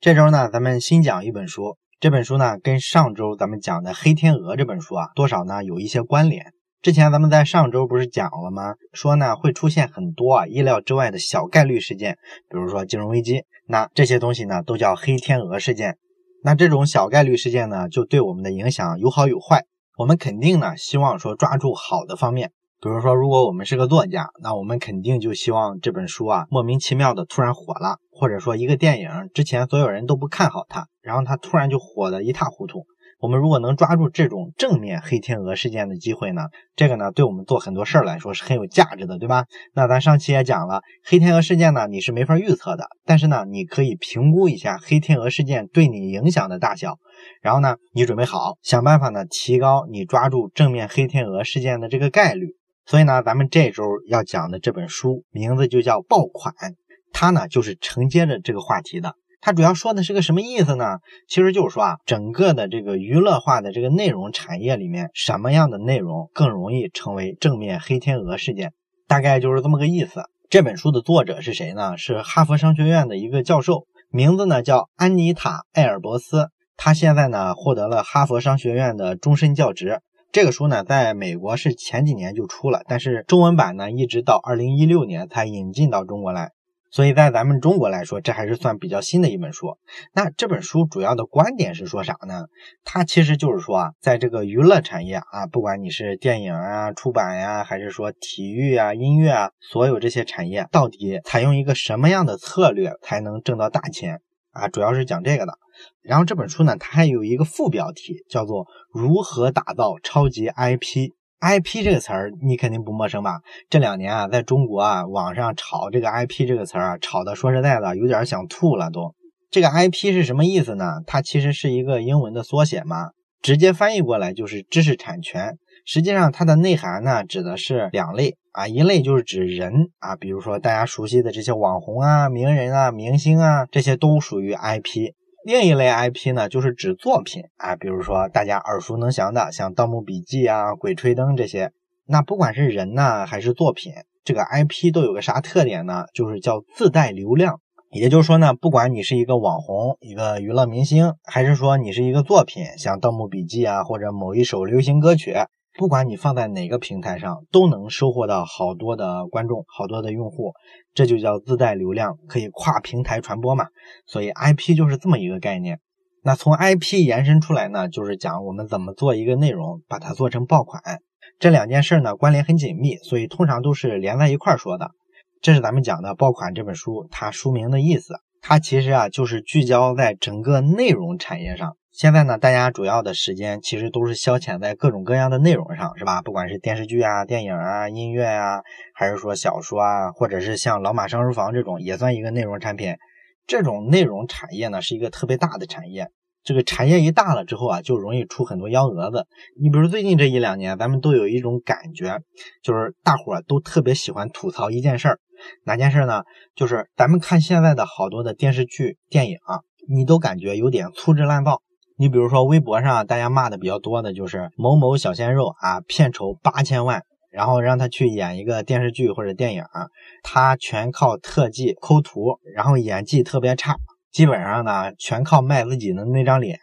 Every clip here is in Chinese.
这周呢，咱们新讲一本书，这本书呢跟上周咱们讲的《黑天鹅》这本书啊，多少呢有一些关联。之前咱们在上周不是讲了吗？说呢会出现很多啊意料之外的小概率事件，比如说金融危机，那这些东西呢都叫黑天鹅事件。那这种小概率事件呢，就对我们的影响有好有坏。我们肯定呢希望说抓住好的方面。比如说，如果我们是个作家，那我们肯定就希望这本书啊莫名其妙的突然火了，或者说一个电影之前所有人都不看好它，然后它突然就火的一塌糊涂。我们如果能抓住这种正面黑天鹅事件的机会呢，这个呢对我们做很多事儿来说是很有价值的，对吧？那咱上期也讲了，黑天鹅事件呢你是没法预测的，但是呢你可以评估一下黑天鹅事件对你影响的大小，然后呢你准备好想办法呢提高你抓住正面黑天鹅事件的这个概率。所以呢，咱们这周要讲的这本书名字就叫《爆款》，它呢就是承接着这个话题的。它主要说的是个什么意思呢？其实就是说啊，整个的这个娱乐化的这个内容产业里面，什么样的内容更容易成为正面黑天鹅事件？大概就是这么个意思。这本书的作者是谁呢？是哈佛商学院的一个教授，名字呢叫安妮塔·艾尔伯斯。他现在呢获得了哈佛商学院的终身教职。这个书呢，在美国是前几年就出了，但是中文版呢，一直到二零一六年才引进到中国来。所以在咱们中国来说，这还是算比较新的一本书。那这本书主要的观点是说啥呢？它其实就是说啊，在这个娱乐产业啊，不管你是电影啊、出版呀，还是说体育啊、音乐啊，所有这些产业，到底采用一个什么样的策略才能挣到大钱啊？主要是讲这个的。然后这本书呢，它还有一个副标题，叫做《如何打造超级 IP》。IP 这个词儿你肯定不陌生吧？这两年啊，在中国啊，网上炒这个 IP 这个词儿啊，炒的说实在的，有点想吐了都。这个 IP 是什么意思呢？它其实是一个英文的缩写嘛，直接翻译过来就是知识产权。实际上它的内涵呢，指的是两类啊，一类就是指人啊，比如说大家熟悉的这些网红啊、名人啊、明星啊，这些都属于 IP。另一类 IP 呢，就是指作品啊，比如说大家耳熟能详的，像《盗墓笔记》啊、《鬼吹灯》这些。那不管是人呢，还是作品，这个 IP 都有个啥特点呢？就是叫自带流量。也就是说呢，不管你是一个网红、一个娱乐明星，还是说你是一个作品，像《盗墓笔记》啊，或者某一首流行歌曲。不管你放在哪个平台上，都能收获到好多的观众，好多的用户，这就叫自带流量，可以跨平台传播嘛。所以 IP 就是这么一个概念。那从 IP 延伸出来呢，就是讲我们怎么做一个内容，把它做成爆款。这两件事呢关联很紧密，所以通常都是连在一块说的。这是咱们讲的《爆款》这本书，它书名的意思。它其实啊就是聚焦在整个内容产业上。现在呢，大家主要的时间其实都是消遣在各种各样的内容上，是吧？不管是电视剧啊、电影啊、音乐啊，还是说小说啊，或者是像老马上书房这种，也算一个内容产品。这种内容产业呢，是一个特别大的产业。这个产业一大了之后啊，就容易出很多幺蛾子。你比如最近这一两年，咱们都有一种感觉，就是大伙儿都特别喜欢吐槽一件事儿，哪件事儿呢？就是咱们看现在的好多的电视剧、电影，啊你都感觉有点粗制滥造。你比如说，微博上大家骂的比较多的就是某某小鲜肉啊，片酬八千万，然后让他去演一个电视剧或者电影，他全靠特技抠图，然后演技特别差，基本上呢全靠卖自己的那张脸。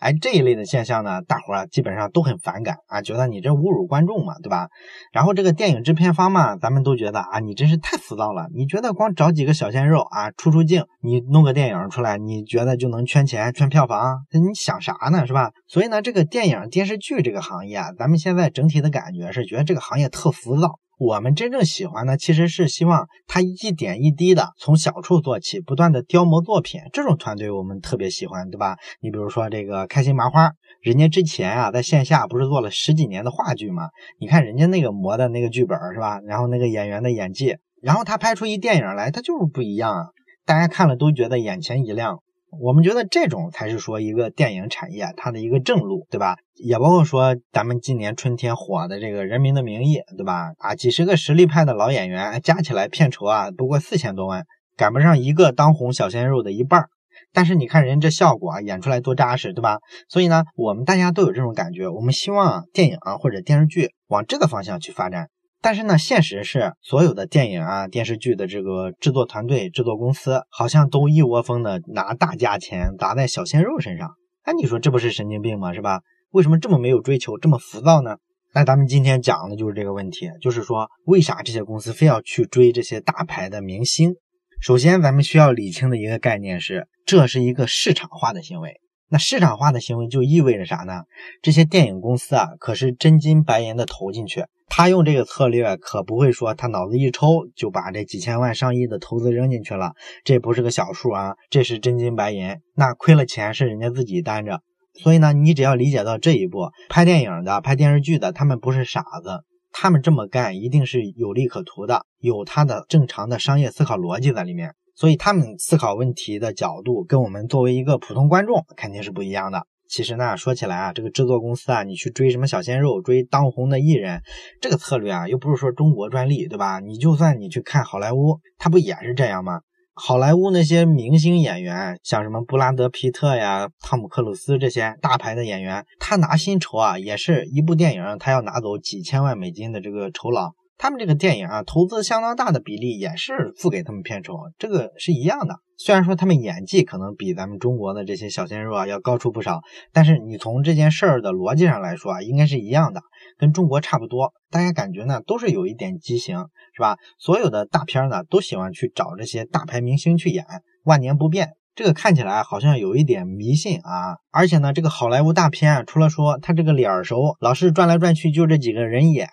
哎，这一类的现象呢，大伙儿基本上都很反感啊，觉得你这侮辱观众嘛，对吧？然后这个电影制片方嘛，咱们都觉得啊，你真是太浮躁了。你觉得光找几个小鲜肉啊，出出镜，你弄个电影出来，你觉得就能圈钱、圈票房？你想啥呢，是吧？所以呢，这个电影电视剧这个行业啊，咱们现在整体的感觉是觉得这个行业特浮躁。我们真正喜欢的其实是希望他一点一滴的从小处做起，不断的雕磨作品。这种团队我们特别喜欢，对吧？你比如说这个开心麻花，人家之前啊在线下不是做了十几年的话剧吗？你看人家那个磨的那个剧本是吧？然后那个演员的演技，然后他拍出一电影来，他就是不一样啊！大家看了都觉得眼前一亮。我们觉得这种才是说一个电影产业它的一个正路，对吧？也包括说咱们今年春天火的这个《人民的名义》，对吧？啊，几十个实力派的老演员加起来片酬啊不过四千多万，赶不上一个当红小鲜肉的一半。但是你看人这效果啊，演出来多扎实，对吧？所以呢，我们大家都有这种感觉，我们希望电影啊或者电视剧往这个方向去发展。但是呢，现实是所有的电影啊、电视剧的这个制作团队、制作公司，好像都一窝蜂的拿大价钱砸在小鲜肉身上。哎，你说这不是神经病吗？是吧？为什么这么没有追求，这么浮躁呢？那咱们今天讲的就是这个问题，就是说为啥这些公司非要去追这些大牌的明星？首先，咱们需要理清的一个概念是，这是一个市场化的行为。那市场化的行为就意味着啥呢？这些电影公司啊，可是真金白银的投进去。他用这个策略，可不会说他脑子一抽就把这几千万上亿的投资扔进去了。这不是个小数啊，这是真金白银。那亏了钱是人家自己担着。所以呢，你只要理解到这一步，拍电影的、拍电视剧的，他们不是傻子，他们这么干一定是有利可图的，有他的正常的商业思考逻辑在里面。所以他们思考问题的角度跟我们作为一个普通观众肯定是不一样的。其实呢，说起来啊，这个制作公司啊，你去追什么小鲜肉、追当红的艺人，这个策略啊，又不是说中国专利，对吧？你就算你去看好莱坞，他不也是这样吗？好莱坞那些明星演员，像什么布拉德·皮特呀、汤姆·克鲁斯这些大牌的演员，他拿薪酬啊，也是一部电影，他要拿走几千万美金的这个酬劳。他们这个电影啊，投资相当大的比例也是付给他们片酬，这个是一样的。虽然说他们演技可能比咱们中国的这些小鲜肉啊要高出不少，但是你从这件事儿的逻辑上来说啊，应该是一样的，跟中国差不多。大家感觉呢，都是有一点畸形，是吧？所有的大片呢，都喜欢去找这些大牌明星去演，万年不变。这个看起来好像有一点迷信啊，而且呢，这个好莱坞大片啊除了说他这个脸熟，老是转来转去就这几个人演，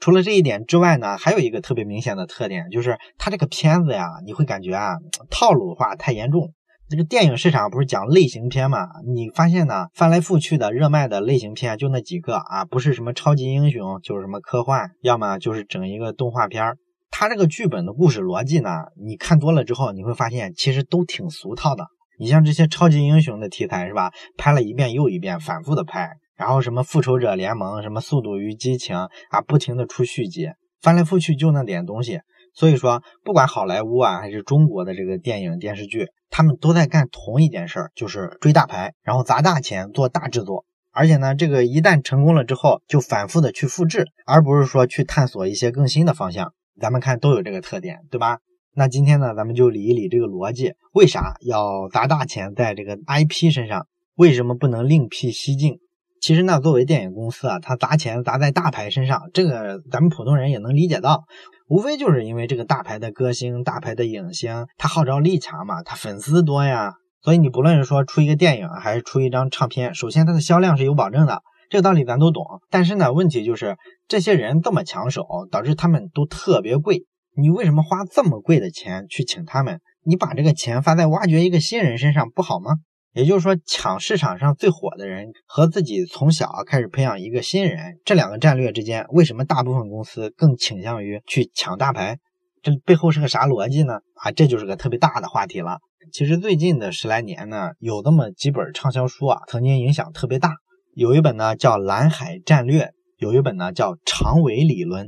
除了这一点之外呢，还有一个特别明显的特点，就是他这个片子呀，你会感觉啊，套路化太严重。这个电影市场不是讲类型片嘛？你发现呢，翻来覆去的热卖的类型片就那几个啊，不是什么超级英雄，就是什么科幻，要么就是整一个动画片儿。他这个剧本的故事逻辑呢，你看多了之后，你会发现其实都挺俗套的。你像这些超级英雄的题材是吧？拍了一遍又一遍，反复的拍，然后什么复仇者联盟、什么速度与激情啊，不停的出续集，翻来覆去就那点东西。所以说，不管好莱坞啊，还是中国的这个电影电视剧，他们都在干同一件事儿，就是追大牌，然后砸大钱做大制作。而且呢，这个一旦成功了之后，就反复的去复制，而不是说去探索一些更新的方向。咱们看都有这个特点，对吧？那今天呢，咱们就理一理这个逻辑，为啥要砸大钱在这个 IP 身上？为什么不能另辟蹊径？其实呢，作为电影公司啊，他砸钱砸在大牌身上，这个咱们普通人也能理解到，无非就是因为这个大牌的歌星、大牌的影星，他号召力强嘛，他粉丝多呀，所以你不论是说出一个电影还是出一张唱片，首先它的销量是有保证的。这个道理咱都懂，但是呢，问题就是这些人这么抢手，导致他们都特别贵。你为什么花这么贵的钱去请他们？你把这个钱花在挖掘一个新人身上不好吗？也就是说，抢市场上最火的人和自己从小开始培养一个新人，这两个战略之间，为什么大部分公司更倾向于去抢大牌？这背后是个啥逻辑呢？啊，这就是个特别大的话题了。其实最近的十来年呢，有这么几本畅销书啊，曾经影响特别大。有一本呢叫《蓝海战略》，有一本呢叫《长尾理论》。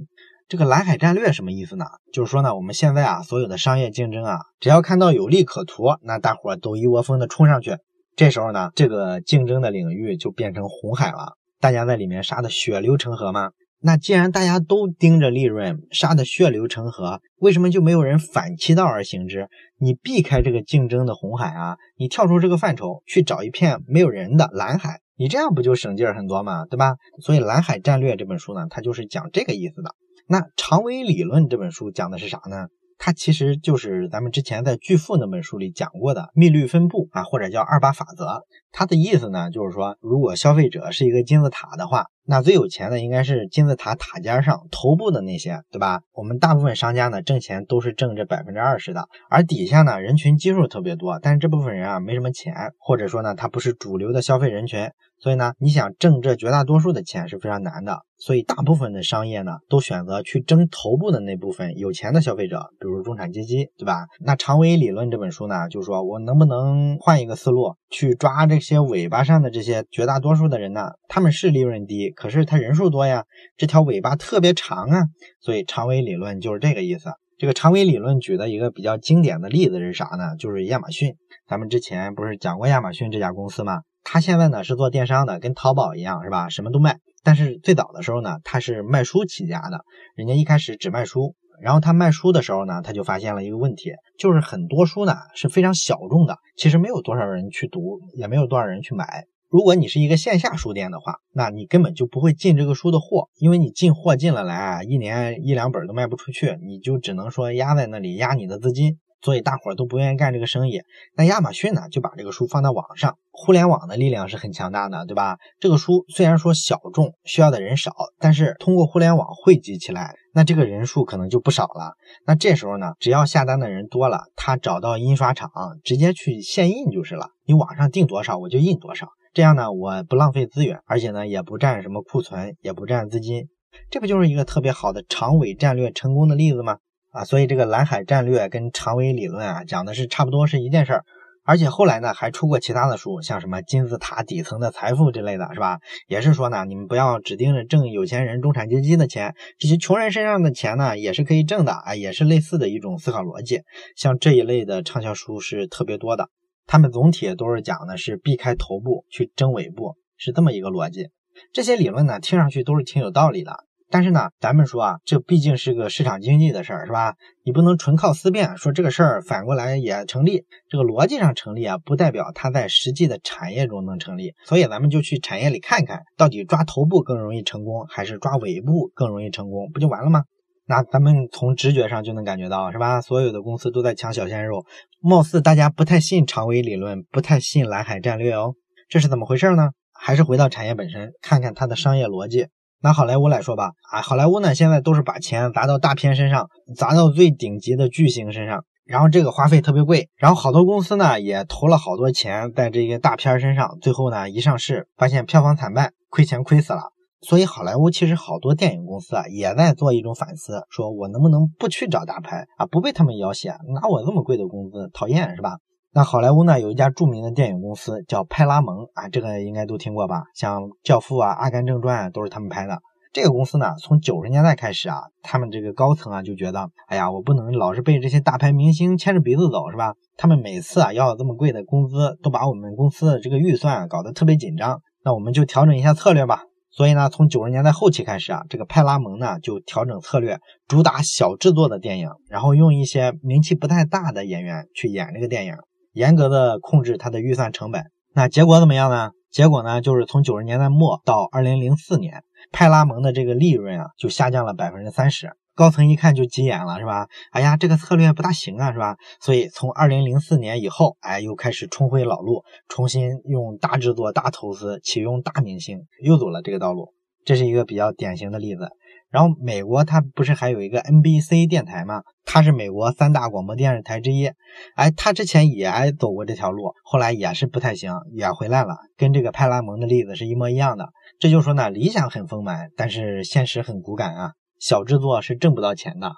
这个蓝海战略什么意思呢？就是说呢，我们现在啊，所有的商业竞争啊，只要看到有利可图，那大伙都一窝蜂的冲上去。这时候呢，这个竞争的领域就变成红海了，大家在里面杀的血流成河吗？那既然大家都盯着利润，杀的血流成河，为什么就没有人反其道而行之？你避开这个竞争的红海啊，你跳出这个范畴，去找一片没有人的蓝海。你这样不就省劲儿很多嘛？对吧？所以《蓝海战略》这本书呢，它就是讲这个意思的。那《长尾理论》这本书讲的是啥呢？它其实就是咱们之前在《巨富》那本书里讲过的密律分布啊，或者叫二八法则。它的意思呢，就是说，如果消费者是一个金字塔的话，那最有钱的应该是金字塔塔尖上头部的那些，对吧？我们大部分商家呢，挣钱都是挣这百分之二十的，而底下呢，人群基数特别多，但是这部分人啊，没什么钱，或者说呢，他不是主流的消费人群。所以呢，你想挣这绝大多数的钱是非常难的。所以大部分的商业呢，都选择去争头部的那部分有钱的消费者，比如中产阶级，对吧？那长尾理论这本书呢，就说我能不能换一个思路，去抓这些尾巴上的这些绝大多数的人呢？他们是利润低，可是他人数多呀，这条尾巴特别长啊。所以长尾理论就是这个意思。这个长尾理论举的一个比较经典的例子是啥呢？就是亚马逊。咱们之前不是讲过亚马逊这家公司吗？他现在呢是做电商的，跟淘宝一样，是吧？什么都卖。但是最早的时候呢，他是卖书起家的，人家一开始只卖书。然后他卖书的时候呢，他就发现了一个问题，就是很多书呢是非常小众的，其实没有多少人去读，也没有多少人去买。如果你是一个线下书店的话，那你根本就不会进这个书的货，因为你进货进了来啊，一年一两本都卖不出去，你就只能说压在那里压你的资金。所以大伙儿都不愿意干这个生意。那亚马逊呢，就把这个书放到网上，互联网的力量是很强大的，对吧？这个书虽然说小众，需要的人少，但是通过互联网汇集起来，那这个人数可能就不少了。那这时候呢，只要下单的人多了，他找到印刷厂，直接去现印就是了。你网上订多少，我就印多少。这样呢，我不浪费资源，而且呢，也不占什么库存，也不占资金。这不就是一个特别好的长尾战略成功的例子吗？啊，所以这个蓝海战略跟长尾理论啊，讲的是差不多是一件事儿，而且后来呢还出过其他的书，像什么金字塔底层的财富之类的是吧？也是说呢，你们不要只盯着挣有钱人、中产阶级的钱，这些穷人身上的钱呢也是可以挣的啊，也是类似的一种思考逻辑。像这一类的畅销书是特别多的，他们总体都是讲的是避开头部去争尾部，是这么一个逻辑。这些理论呢听上去都是挺有道理的。但是呢，咱们说啊，这毕竟是个市场经济的事儿，是吧？你不能纯靠思辨，说这个事儿反过来也成立，这个逻辑上成立啊，不代表它在实际的产业中能成立。所以咱们就去产业里看看，到底抓头部更容易成功，还是抓尾部更容易成功，不就完了吗？那咱们从直觉上就能感觉到，是吧？所有的公司都在抢小鲜肉，貌似大家不太信长尾理论，不太信蓝海战略哦，这是怎么回事呢？还是回到产业本身，看看它的商业逻辑。拿好莱坞来说吧，啊，好莱坞呢现在都是把钱砸到大片身上，砸到最顶级的巨星身上，然后这个花费特别贵，然后好多公司呢也投了好多钱在这些大片身上，最后呢一上市发现票房惨败，亏钱亏死了。所以好莱坞其实好多电影公司啊也在做一种反思，说我能不能不去找大牌啊，不被他们要挟，拿我这么贵的工资，讨厌是吧？那好莱坞呢，有一家著名的电影公司叫派拉蒙啊，这个应该都听过吧？像《教父》啊，《阿甘正传》啊，都是他们拍的。这个公司呢，从九十年代开始啊，他们这个高层啊就觉得，哎呀，我不能老是被这些大牌明星牵着鼻子走，是吧？他们每次啊要这么贵的工资，都把我们公司的这个预算啊搞得特别紧张。那我们就调整一下策略吧。所以呢，从九十年代后期开始啊，这个派拉蒙呢就调整策略，主打小制作的电影，然后用一些名气不太大的演员去演这个电影。严格的控制它的预算成本，那结果怎么样呢？结果呢，就是从九十年代末到二零零四年，派拉蒙的这个利润啊，就下降了百分之三十。高层一看就急眼了，是吧？哎呀，这个策略不大行啊，是吧？所以从二零零四年以后，哎，又开始重回老路，重新用大制作、大投资启用大明星，又走了这个道路。这是一个比较典型的例子。然后美国它不是还有一个 NBC 电台吗？它是美国三大广播电视台之一。哎，它之前也走过这条路，后来也是不太行，也回来了，跟这个派拉蒙的例子是一模一样的。这就说呢，理想很丰满，但是现实很骨感啊。小制作是挣不到钱的。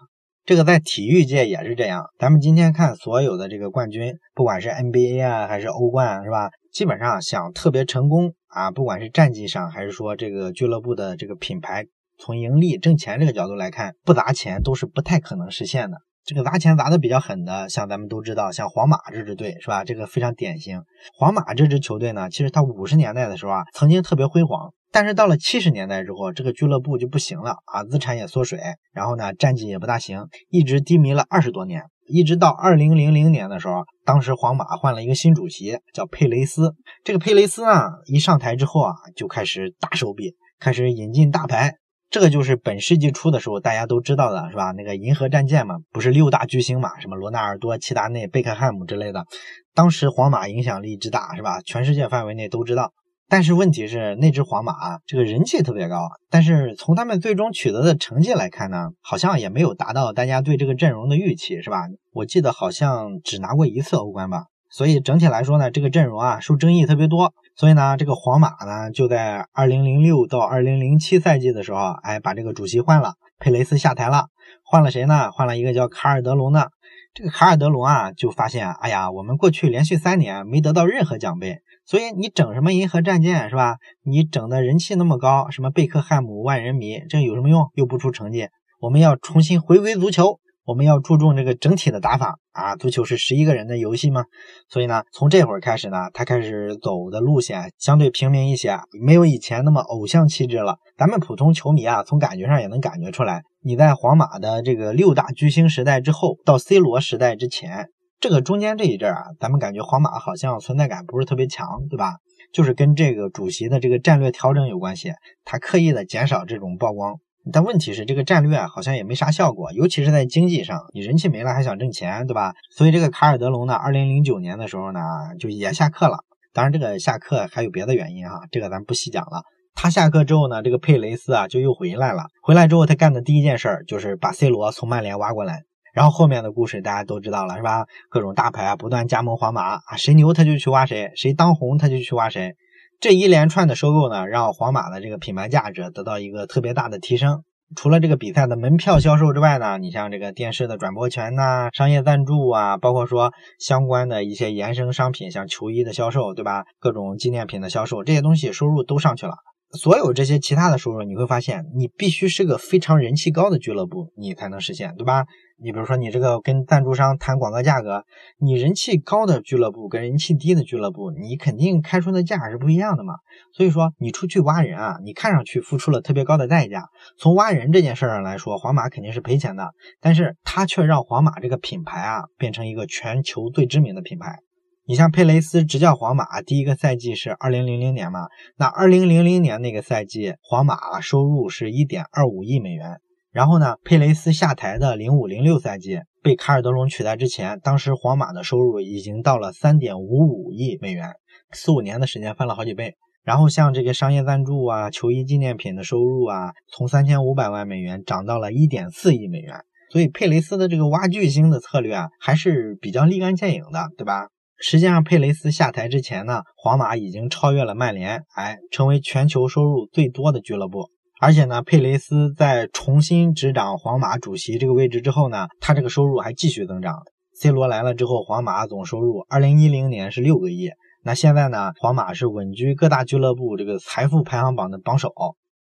这个在体育界也是这样。咱们今天看所有的这个冠军，不管是 NBA 啊还是欧冠，是吧？基本上想特别成功啊，不管是战绩上还是说这个俱乐部的这个品牌。从盈利挣钱这个角度来看，不砸钱都是不太可能实现的。这个砸钱砸的比较狠的，像咱们都知道，像皇马这支队是吧？这个非常典型。皇马这支球队呢，其实它五十年代的时候啊，曾经特别辉煌，但是到了七十年代之后，这个俱乐部就不行了啊，资产也缩水，然后呢，战绩也不大行，一直低迷了二十多年，一直到二零零零年的时候，当时皇马换了一个新主席，叫佩雷斯。这个佩雷斯呢，一上台之后啊，就开始大手笔，开始引进大牌。这个就是本世纪初的时候大家都知道的是吧？那个银河战舰嘛，不是六大巨星嘛，什么罗纳尔多、齐达内、贝克汉姆之类的。当时皇马影响力之大是吧？全世界范围内都知道。但是问题是那支皇马这个人气特别高，但是从他们最终取得的成绩来看呢，好像也没有达到大家对这个阵容的预期是吧？我记得好像只拿过一次欧冠吧。所以整体来说呢，这个阵容啊受争议特别多。所以呢，这个皇马呢就在二零零六到二零零七赛季的时候，哎，把这个主席换了，佩雷斯下台了，换了谁呢？换了一个叫卡尔德隆的。这个卡尔德隆啊，就发现，哎呀，我们过去连续三年没得到任何奖杯，所以你整什么银河战舰是吧？你整的人气那么高，什么贝克汉姆万人迷，这有什么用？又不出成绩。我们要重新回归足球。我们要注重这个整体的打法啊，足球是十一个人的游戏嘛，所以呢，从这会儿开始呢，他开始走的路线相对平民一些，没有以前那么偶像气质了。咱们普通球迷啊，从感觉上也能感觉出来，你在皇马的这个六大巨星时代之后，到 C 罗时代之前，这个中间这一阵啊，咱们感觉皇马好像存在感不是特别强，对吧？就是跟这个主席的这个战略调整有关系，他刻意的减少这种曝光。但问题是，这个战略，好像也没啥效果，尤其是在经济上，你人气没了还想挣钱，对吧？所以这个卡尔德隆呢，二零零九年的时候呢，就也下课了。当然，这个下课还有别的原因哈，这个咱不细讲了。他下课之后呢，这个佩雷斯啊就又回来了。回来之后，他干的第一件事儿就是把 C 罗从曼联挖过来。然后后面的故事大家都知道了，是吧？各种大牌啊不断加盟皇马啊，谁牛他就去挖谁，谁当红他就去挖谁。这一连串的收购呢，让皇马的这个品牌价值得到一个特别大的提升。除了这个比赛的门票销售之外呢，你像这个电视的转播权呐、商业赞助啊，包括说相关的一些衍生商品，像球衣的销售，对吧？各种纪念品的销售，这些东西收入都上去了。所有这些其他的收入，你会发现，你必须是个非常人气高的俱乐部，你才能实现，对吧？你比如说，你这个跟赞助商谈广告价格，你人气高的俱乐部跟人气低的俱乐部，你肯定开出的价是不一样的嘛。所以说，你出去挖人啊，你看上去付出了特别高的代价。从挖人这件事上来说，皇马肯定是赔钱的，但是他却让皇马这个品牌啊，变成一个全球最知名的品牌。你像佩雷斯执教皇马第一个赛季是二零零零年嘛？那二零零零年那个赛季，皇马收入是一点二五亿美元。然后呢，佩雷斯下台的零五零六赛季被卡尔德隆取代之前，当时皇马的收入已经到了三点五五亿美元，四五年的时间翻了好几倍。然后像这个商业赞助啊、球衣纪念品的收入啊，从三千五百万美元涨到了一点四亿美元。所以佩雷斯的这个挖巨星的策略啊，还是比较立竿见影的，对吧？实际上，佩雷斯下台之前呢，皇马已经超越了曼联，哎，成为全球收入最多的俱乐部。而且呢，佩雷斯在重新执掌皇马主席这个位置之后呢，他这个收入还继续增长。C 罗来了之后，皇马总收入二零一零年是六个亿，那现在呢，皇马是稳居各大俱乐部这个财富排行榜的榜首。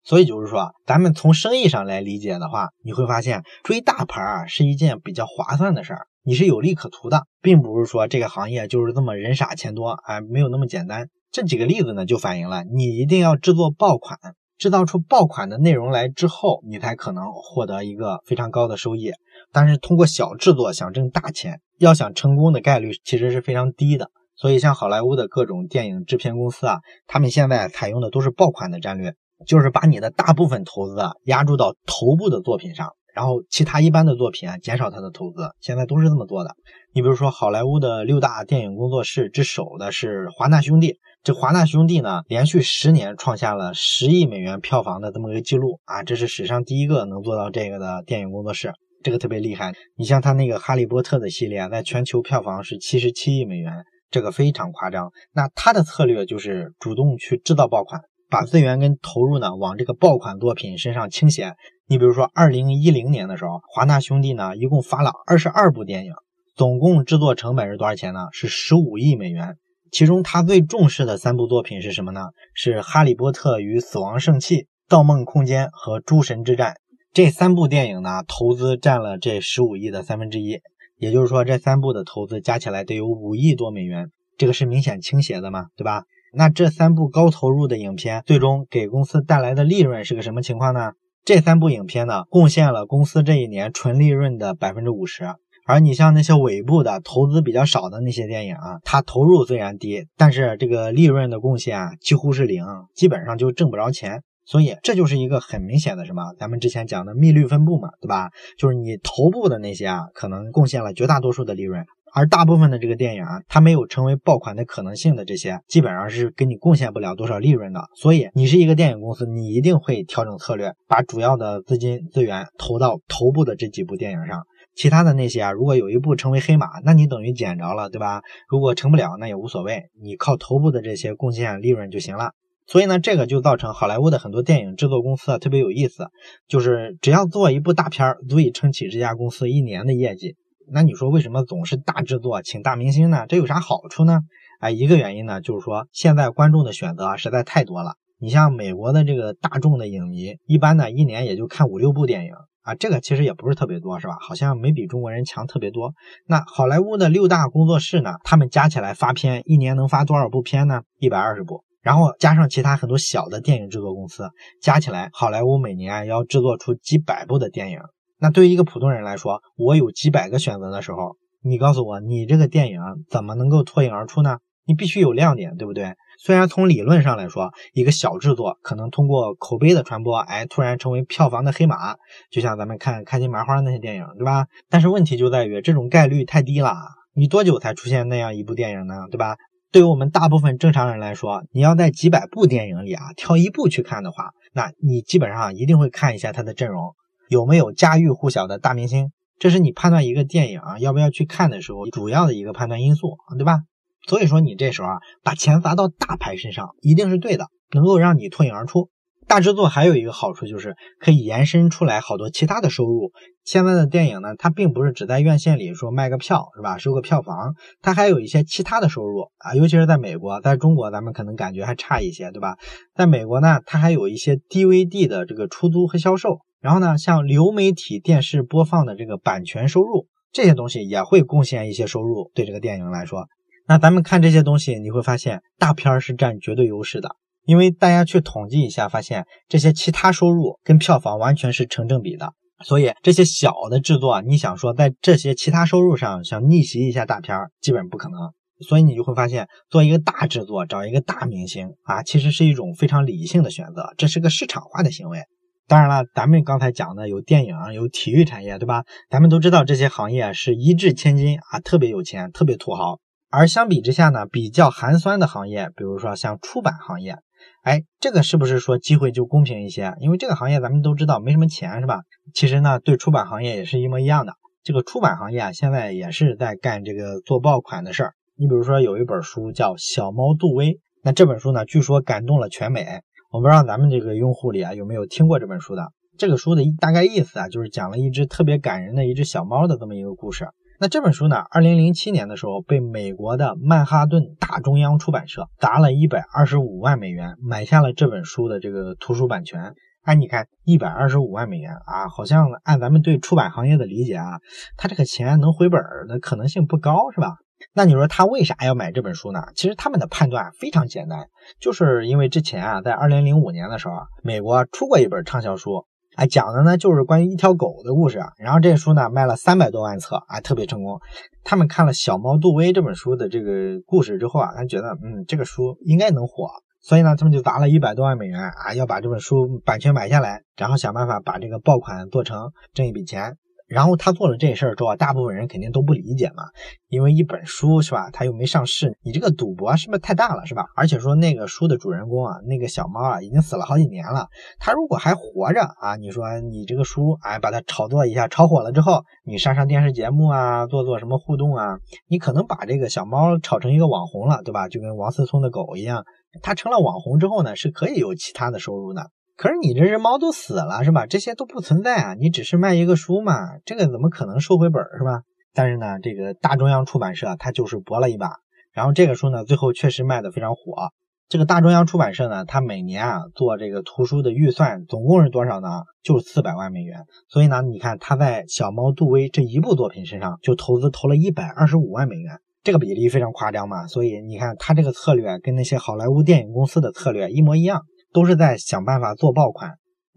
所以就是说，咱们从生意上来理解的话，你会发现追大牌啊是一件比较划算的事儿。你是有利可图的，并不是说这个行业就是这么人傻钱多啊，没有那么简单。这几个例子呢，就反映了你一定要制作爆款，制造出爆款的内容来之后，你才可能获得一个非常高的收益。但是通过小制作想挣大钱，要想成功的概率其实是非常低的。所以像好莱坞的各种电影制片公司啊，他们现在采用的都是爆款的战略，就是把你的大部分投资啊压注到头部的作品上。然后其他一般的作品啊，减少他的投资，现在都是这么做的。你比如说，好莱坞的六大电影工作室之首的是华纳兄弟。这华纳兄弟呢，连续十年创下了十亿美元票房的这么一个记录啊，这是史上第一个能做到这个的电影工作室，这个特别厉害。你像他那个《哈利波特》的系列，在全球票房是七十七亿美元，这个非常夸张。那他的策略就是主动去制造爆款。把资源跟投入呢往这个爆款作品身上倾斜。你比如说，二零一零年的时候，华纳兄弟呢一共发了二十二部电影，总共制作成本是多少钱呢？是十五亿美元。其中他最重视的三部作品是什么呢？是《哈利波特与死亡圣器》《盗梦空间》和《诸神之战》这三部电影呢，投资占了这十五亿的三分之一。也就是说，这三部的投资加起来得有五亿多美元。这个是明显倾斜的嘛，对吧？那这三部高投入的影片，最终给公司带来的利润是个什么情况呢？这三部影片呢，贡献了公司这一年纯利润的百分之五十。而你像那些尾部的投资比较少的那些电影啊，它投入虽然低，但是这个利润的贡献啊几乎是零，基本上就挣不着钱。所以这就是一个很明显的什么？咱们之前讲的密率分布嘛，对吧？就是你头部的那些啊，可能贡献了绝大多数的利润。而大部分的这个电影啊，它没有成为爆款的可能性的这些，基本上是给你贡献不了多少利润的。所以你是一个电影公司，你一定会调整策略，把主要的资金资源投到头部的这几部电影上。其他的那些啊，如果有一部成为黑马，那你等于捡着了，对吧？如果成不了，那也无所谓，你靠头部的这些贡献利润就行了。所以呢，这个就造成好莱坞的很多电影制作公司啊特别有意思，就是只要做一部大片儿，足以撑起这家公司一年的业绩。那你说为什么总是大制作请大明星呢？这有啥好处呢？哎，一个原因呢，就是说现在观众的选择实在太多了。你像美国的这个大众的影迷，一般呢一年也就看五六部电影啊，这个其实也不是特别多，是吧？好像没比中国人强特别多。那好莱坞的六大工作室呢，他们加起来发片，一年能发多少部片呢？一百二十部。然后加上其他很多小的电影制作公司，加起来，好莱坞每年要制作出几百部的电影。那对于一个普通人来说，我有几百个选择的时候，你告诉我，你这个电影怎么能够脱颖而出呢？你必须有亮点，对不对？虽然从理论上来说，一个小制作可能通过口碑的传播，哎，突然成为票房的黑马，就像咱们看开心麻花那些电影，对吧？但是问题就在于这种概率太低了，你多久才出现那样一部电影呢？对吧？对于我们大部分正常人来说，你要在几百部电影里啊挑一部去看的话，那你基本上一定会看一下它的阵容有没有家喻户晓的大明星，这是你判断一个电影啊要不要去看的时候主要的一个判断因素，对吧？所以说你这时候啊，把钱砸到大牌身上一定是对的，能够让你脱颖而出。大制作还有一个好处就是可以延伸出来好多其他的收入。现在的电影呢，它并不是只在院线里说卖个票是吧，收个票房，它还有一些其他的收入啊。尤其是在美国，在中国咱们可能感觉还差一些，对吧？在美国呢，它还有一些 DVD 的这个出租和销售，然后呢，像流媒体电视播放的这个版权收入，这些东西也会贡献一些收入对这个电影来说。那咱们看这些东西，你会发现大片是占绝对优势的，因为大家去统计一下，发现这些其他收入跟票房完全是成正比的。所以这些小的制作，你想说在这些其他收入上想逆袭一下大片，基本不可能。所以你就会发现，做一个大制作，找一个大明星啊，其实是一种非常理性的选择，这是个市场化的行为。当然了，咱们刚才讲的有电影，有体育产业，对吧？咱们都知道这些行业是一掷千金啊，特别有钱，特别土豪。而相比之下呢，比较寒酸的行业，比如说像出版行业，哎，这个是不是说机会就公平一些？因为这个行业咱们都知道没什么钱，是吧？其实呢，对出版行业也是一模一样的。这个出版行业啊，现在也是在干这个做爆款的事儿。你比如说有一本书叫《小猫杜威》，那这本书呢，据说感动了全美。我不知道咱们这个用户里啊有没有听过这本书的？这个书的大概意思啊，就是讲了一只特别感人的一只小猫的这么一个故事。那这本书呢？二零零七年的时候，被美国的曼哈顿大中央出版社砸了一百二十五万美元买下了这本书的这个图书版权。哎，你看一百二十五万美元啊，好像按咱们对出版行业的理解啊，他这个钱能回本的可能性不高，是吧？那你说他为啥要买这本书呢？其实他们的判断非常简单，就是因为之前啊，在二零零五年的时候啊，美国出过一本畅销书。哎，讲的呢就是关于一条狗的故事啊，然后这书呢卖了三百多万册，啊，特别成功。他们看了《小猫杜威》这本书的这个故事之后啊，他觉得嗯这个书应该能火，所以呢他们就砸了一百多万美元啊，要把这本书版权买下来，然后想办法把这个爆款做成，挣一笔钱。然后他做了这事儿之后，大部分人肯定都不理解嘛，因为一本书是吧，他又没上市，你这个赌博是不是太大了是吧？而且说那个书的主人公啊，那个小猫啊，已经死了好几年了，他如果还活着啊，你说你这个书哎，把它炒作一下，炒火了之后，你上上电视节目啊，做做什么互动啊，你可能把这个小猫炒成一个网红了，对吧？就跟王思聪的狗一样，他成了网红之后呢，是可以有其他的收入的。可是你这只猫都死了是吧？这些都不存在啊！你只是卖一个书嘛，这个怎么可能收回本是吧？但是呢，这个大中央出版社它就是搏了一把，然后这个书呢，最后确实卖的非常火。这个大中央出版社呢，它每年啊做这个图书的预算总共是多少呢？就是四百万美元。所以呢，你看他在小猫杜威这一部作品身上就投资投了一百二十五万美元，这个比例非常夸张嘛。所以你看他这个策略跟那些好莱坞电影公司的策略一模一样。都是在想办法做爆款，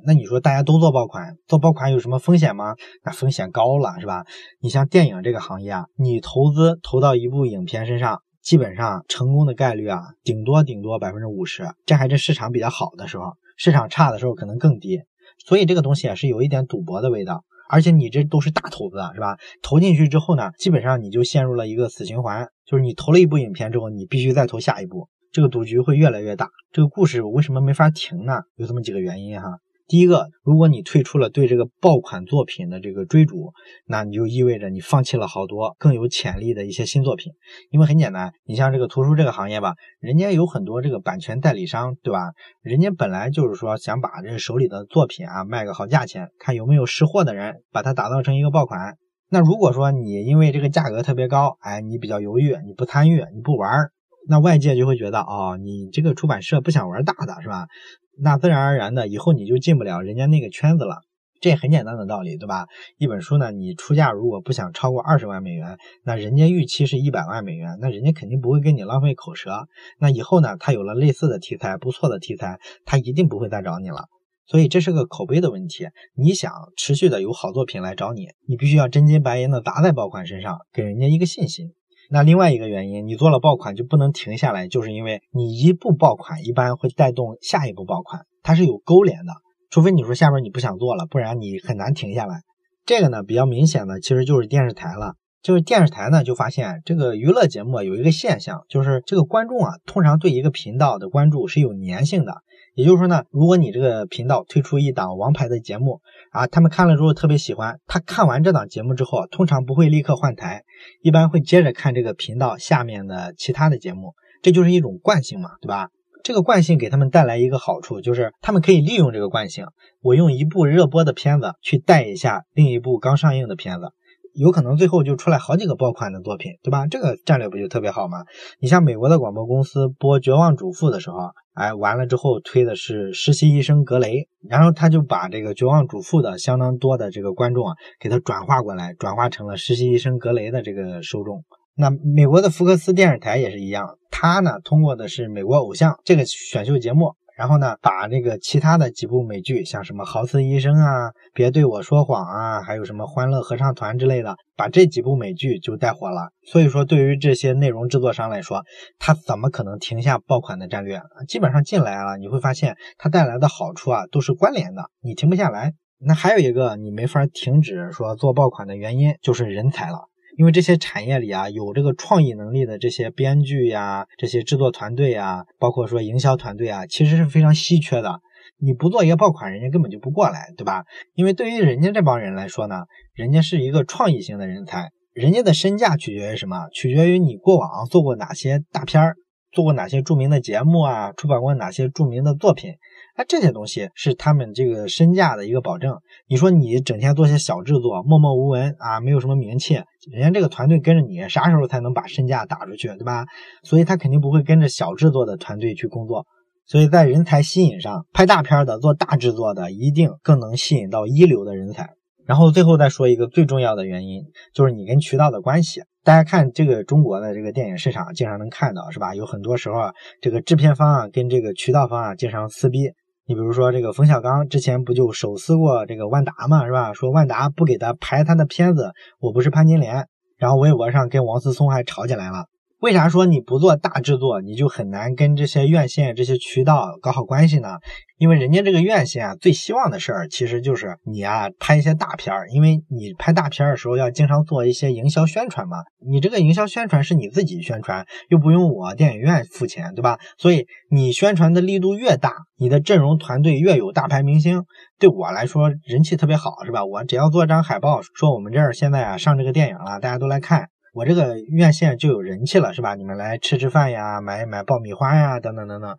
那你说大家都做爆款，做爆款有什么风险吗？那风险高了，是吧？你像电影这个行业啊，你投资投到一部影片身上，基本上成功的概率啊，顶多顶多百分之五十，这还是市场比较好的时候，市场差的时候可能更低。所以这个东西啊，是有一点赌博的味道，而且你这都是大投资，是吧？投进去之后呢，基本上你就陷入了一个死循环，就是你投了一部影片之后，你必须再投下一部。这个赌局会越来越大，这个故事为什么没法停呢？有这么几个原因哈。第一个，如果你退出了对这个爆款作品的这个追逐，那你就意味着你放弃了好多更有潜力的一些新作品。因为很简单，你像这个图书这个行业吧，人家有很多这个版权代理商，对吧？人家本来就是说想把这手里的作品啊卖个好价钱，看有没有识货的人把它打造成一个爆款。那如果说你因为这个价格特别高，哎，你比较犹豫，你不参与，你不玩儿。那外界就会觉得，哦，你这个出版社不想玩大的是吧？那自然而然的，以后你就进不了人家那个圈子了。这也很简单的道理，对吧？一本书呢，你出价如果不想超过二十万美元，那人家预期是一百万美元，那人家肯定不会跟你浪费口舌。那以后呢，他有了类似的题材，不错的题材，他一定不会再找你了。所以这是个口碑的问题。你想持续的有好作品来找你，你必须要真金白银的砸在爆款身上，给人家一个信心。那另外一个原因，你做了爆款就不能停下来，就是因为你一部爆款一般会带动下一步爆款，它是有勾连的。除非你说下边你不想做了，不然你很难停下来。这个呢比较明显的其实就是电视台了，就是电视台呢就发现这个娱乐节目有一个现象，就是这个观众啊通常对一个频道的关注是有粘性的。也就是说呢，如果你这个频道推出一档王牌的节目啊，他们看了之后特别喜欢，他看完这档节目之后，通常不会立刻换台，一般会接着看这个频道下面的其他的节目，这就是一种惯性嘛，对吧？这个惯性给他们带来一个好处，就是他们可以利用这个惯性，我用一部热播的片子去带一下另一部刚上映的片子，有可能最后就出来好几个爆款的作品，对吧？这个战略不就特别好吗？你像美国的广播公司播《绝望主妇》的时候，哎，完了之后推的是实习医生格雷，然后他就把这个《绝望主妇》的相当多的这个观众啊，给他转化过来，转化成了实习医生格雷的这个受众。那美国的福克斯电视台也是一样，他呢通过的是美国偶像这个选秀节目，然后呢把这个其他的几部美剧，像什么豪斯医生啊、别对我说谎啊，还有什么欢乐合唱团之类的，把这几部美剧就带火了。所以说，对于这些内容制作商来说，他怎么可能停下爆款的战略？基本上进来了，你会发现它带来的好处啊都是关联的，你停不下来。那还有一个你没法停止说做爆款的原因，就是人才了。因为这些产业里啊，有这个创意能力的这些编剧呀、这些制作团队啊，包括说营销团队啊，其实是非常稀缺的。你不做一个爆款，人家根本就不过来，对吧？因为对于人家这帮人来说呢，人家是一个创意型的人才，人家的身价取决于什么？取决于你过往做过哪些大片儿，做过哪些著名的节目啊，出版过哪些著名的作品。那这些东西是他们这个身价的一个保证。你说你整天做些小制作，默默无闻啊，没有什么名气，人家这个团队跟着你，啥时候才能把身价打出去，对吧？所以他肯定不会跟着小制作的团队去工作。所以在人才吸引上，拍大片的、做大制作的，一定更能吸引到一流的人才。然后最后再说一个最重要的原因，就是你跟渠道的关系。大家看这个中国的这个电影市场，经常能看到，是吧？有很多时候，这个制片方啊，跟这个渠道方啊，经常撕逼。你比如说这个冯小刚之前不就手撕过这个万达嘛，是吧？说万达不给他拍他的片子，我不是潘金莲，然后微博上跟王思聪还吵起来了。为啥说你不做大制作，你就很难跟这些院线、这些渠道搞好关系呢？因为人家这个院线啊，最希望的事儿其实就是你啊拍一些大片儿，因为你拍大片儿的时候要经常做一些营销宣传嘛。你这个营销宣传是你自己宣传，又不用我电影院付钱，对吧？所以你宣传的力度越大，你的阵容团队越有大牌明星，对我来说人气特别好，是吧？我只要做张海报，说我们这儿现在啊上这个电影了，大家都来看。我这个院线就有人气了，是吧？你们来吃吃饭呀，买买爆米花呀，等等等等。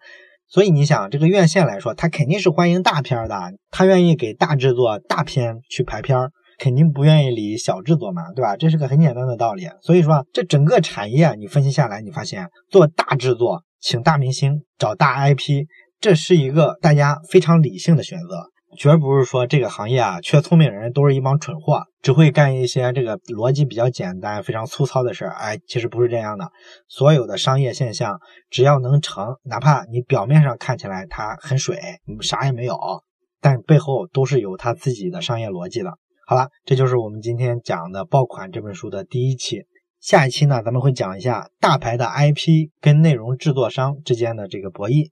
所以你想，这个院线来说，他肯定是欢迎大片的，他愿意给大制作、大片去排片，肯定不愿意理小制作嘛，对吧？这是个很简单的道理。所以说，这整个产业你分析下来，你发现做大制作、请大明星、找大 IP，这是一个大家非常理性的选择。绝不是说这个行业啊缺聪明人，都是一帮蠢货，只会干一些这个逻辑比较简单、非常粗糙的事儿。哎，其实不是这样的。所有的商业现象，只要能成，哪怕你表面上看起来它很水，啥也没有，但背后都是有它自己的商业逻辑的。好了，这就是我们今天讲的《爆款》这本书的第一期。下一期呢，咱们会讲一下大牌的 IP 跟内容制作商之间的这个博弈。